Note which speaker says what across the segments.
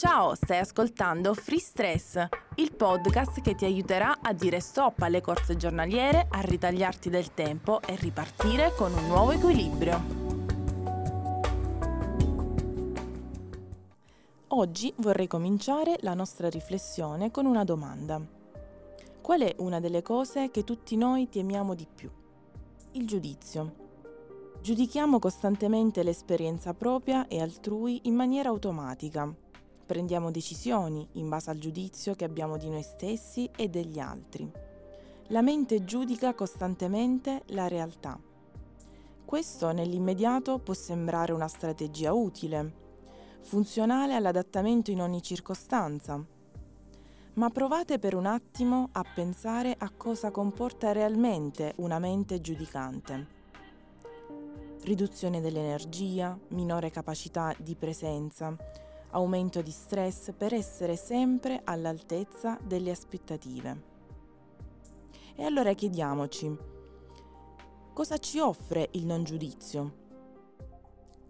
Speaker 1: Ciao, stai ascoltando Free Stress, il podcast che ti aiuterà a dire stop alle corse giornaliere, a ritagliarti del tempo e ripartire con un nuovo equilibrio. Oggi vorrei cominciare la nostra riflessione con una domanda. Qual è una delle cose che tutti noi temiamo di più? Il giudizio. Giudichiamo costantemente l'esperienza propria e altrui in maniera automatica prendiamo decisioni in base al giudizio che abbiamo di noi stessi e degli altri. La mente giudica costantemente la realtà. Questo nell'immediato può sembrare una strategia utile, funzionale all'adattamento in ogni circostanza. Ma provate per un attimo a pensare a cosa comporta realmente una mente giudicante. Riduzione dell'energia, minore capacità di presenza, aumento di stress per essere sempre all'altezza delle aspettative. E allora chiediamoci, cosa ci offre il non giudizio?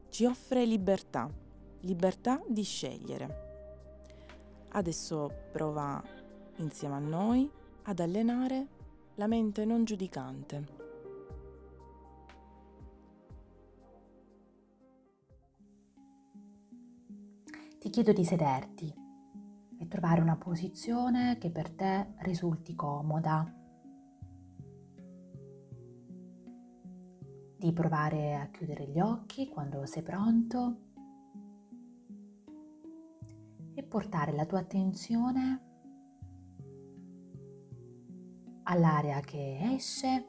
Speaker 1: Ci offre libertà, libertà di scegliere. Adesso prova insieme a noi ad allenare la mente non giudicante.
Speaker 2: Ti chiedo di sederti e trovare una posizione che per te risulti comoda. Di provare a chiudere gli occhi quando sei pronto e portare la tua attenzione all'aria che esce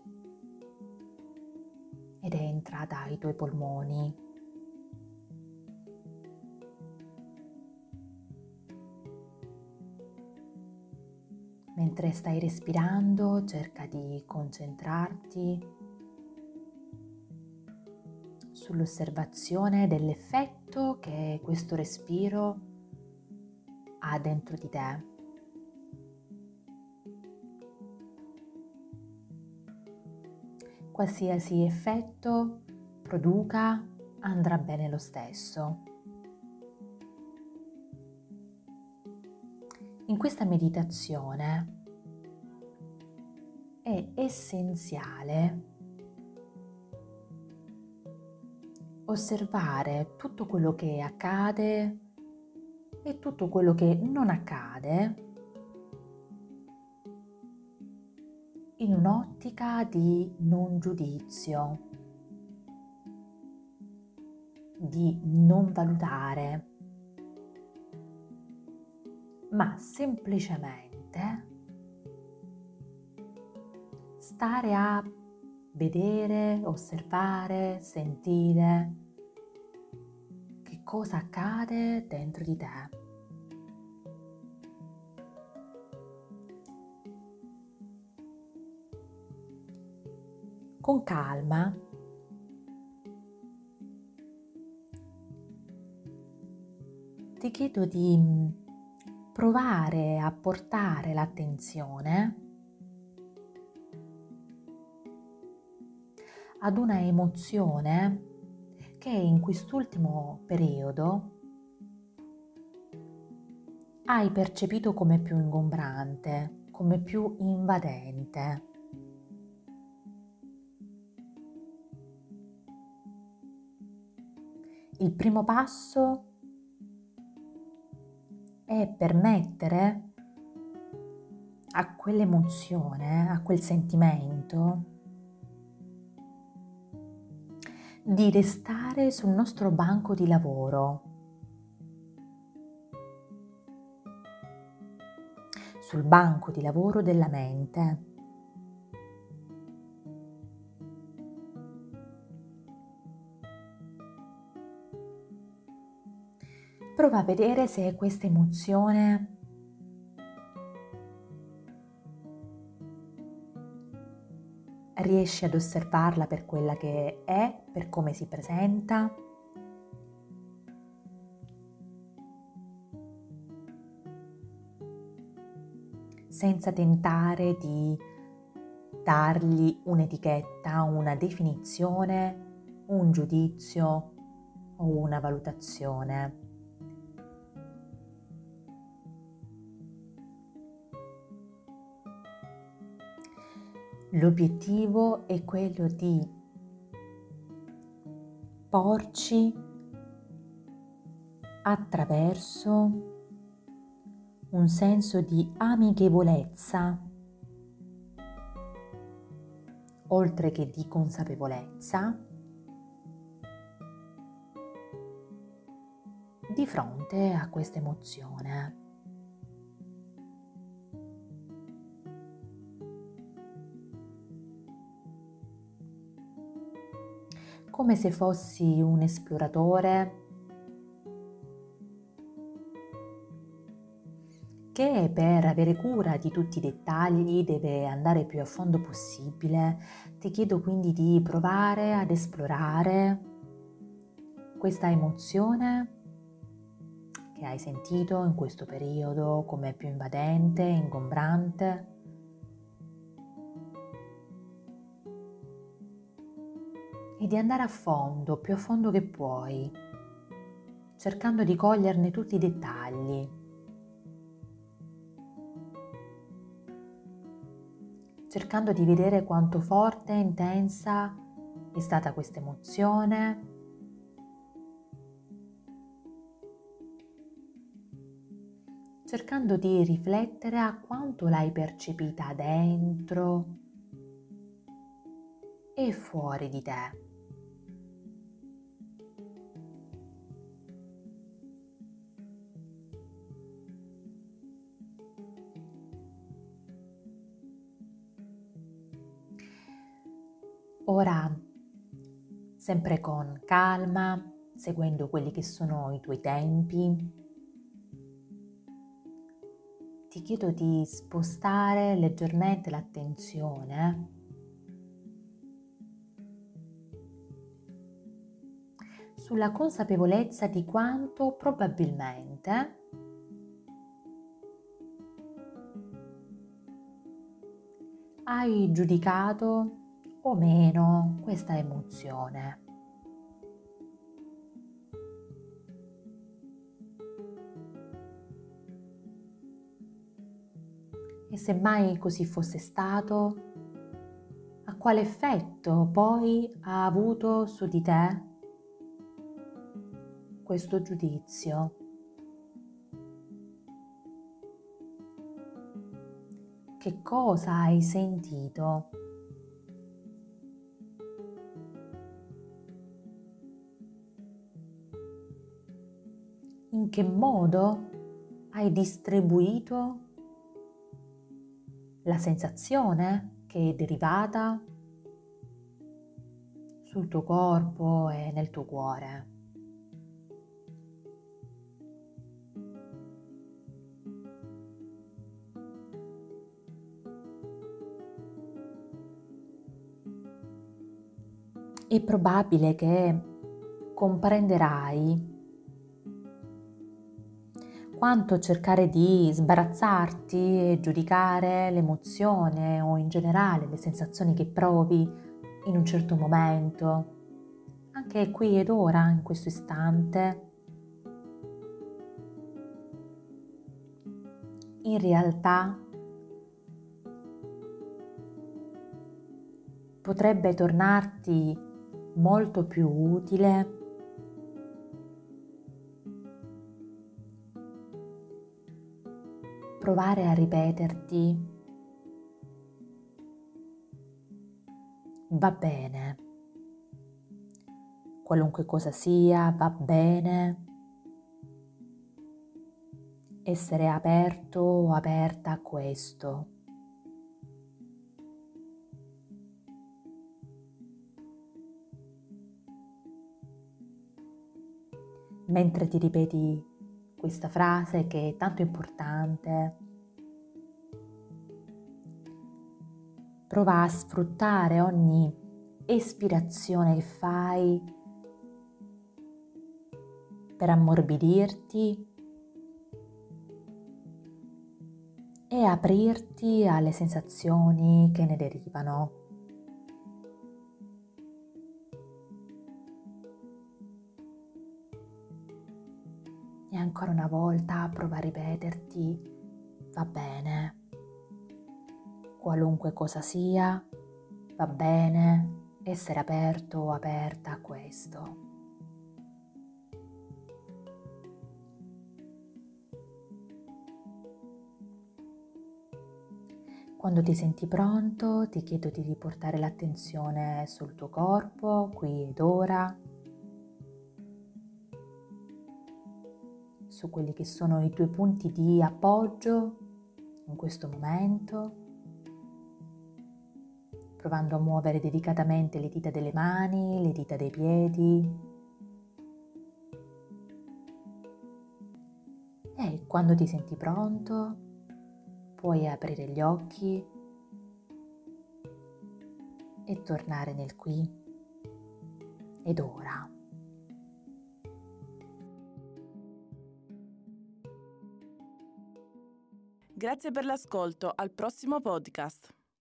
Speaker 2: ed entra dai tuoi polmoni. Mentre stai respirando cerca di concentrarti sull'osservazione dell'effetto che questo respiro ha dentro di te. Qualsiasi effetto produca andrà bene lo stesso. In questa meditazione è essenziale osservare tutto quello che accade e tutto quello che non accade in un'ottica di non giudizio, di non valutare ma semplicemente stare a vedere, osservare, sentire che cosa accade dentro di te. Con calma ti chiedo di provare a portare l'attenzione ad una emozione che in quest'ultimo periodo hai percepito come più ingombrante, come più invadente. Il primo passo è permettere a quell'emozione, a quel sentimento, di restare sul nostro banco di lavoro, sul banco di lavoro della mente. Prova a vedere se questa emozione riesci ad osservarla per quella che è, per come si presenta. senza tentare di dargli un'etichetta, una definizione, un giudizio o una valutazione. L'obiettivo è quello di porci attraverso un senso di amichevolezza, oltre che di consapevolezza, di fronte a questa emozione. Come se fossi un esploratore che per avere cura di tutti i dettagli deve andare più a fondo possibile. Ti chiedo quindi di provare ad esplorare questa emozione che hai sentito in questo periodo come più invadente, ingombrante. E di andare a fondo, più a fondo che puoi, cercando di coglierne tutti i dettagli. cercando di vedere quanto forte e intensa è stata questa emozione. cercando di riflettere a quanto l'hai percepita dentro e fuori di te. Ora, sempre con calma, seguendo quelli che sono i tuoi tempi, ti chiedo di spostare leggermente l'attenzione sulla consapevolezza di quanto probabilmente hai giudicato o meno questa emozione. E se mai così fosse stato, a quale effetto poi ha avuto su di te questo giudizio? Che cosa hai sentito? In che modo hai distribuito la sensazione che è derivata sul tuo corpo e nel tuo cuore. È probabile che comprenderai quanto cercare di sbarazzarti e giudicare l'emozione o in generale le sensazioni che provi in un certo momento, anche qui ed ora, in questo istante. In realtà potrebbe tornarti molto più utile provare a ripeterti. Va bene, qualunque cosa sia, va bene, essere aperto o aperta a questo. Mentre ti ripeti questa frase che è tanto importante. Prova a sfruttare ogni espirazione che fai per ammorbidirti e aprirti alle sensazioni che ne derivano. Ancora una volta prova a ripeterti va bene, qualunque cosa sia, Va bene essere aperto o aperta a questo. Quando ti senti pronto ti chiedo di riportare l'attenzione sul tuo corpo, qui ed ora, su quelli che sono i tuoi punti di appoggio in questo momento, provando a muovere delicatamente le dita delle mani, le dita dei piedi. E quando ti senti pronto, puoi aprire gli occhi e tornare nel qui ed ora.
Speaker 1: Grazie per l'ascolto, al prossimo podcast.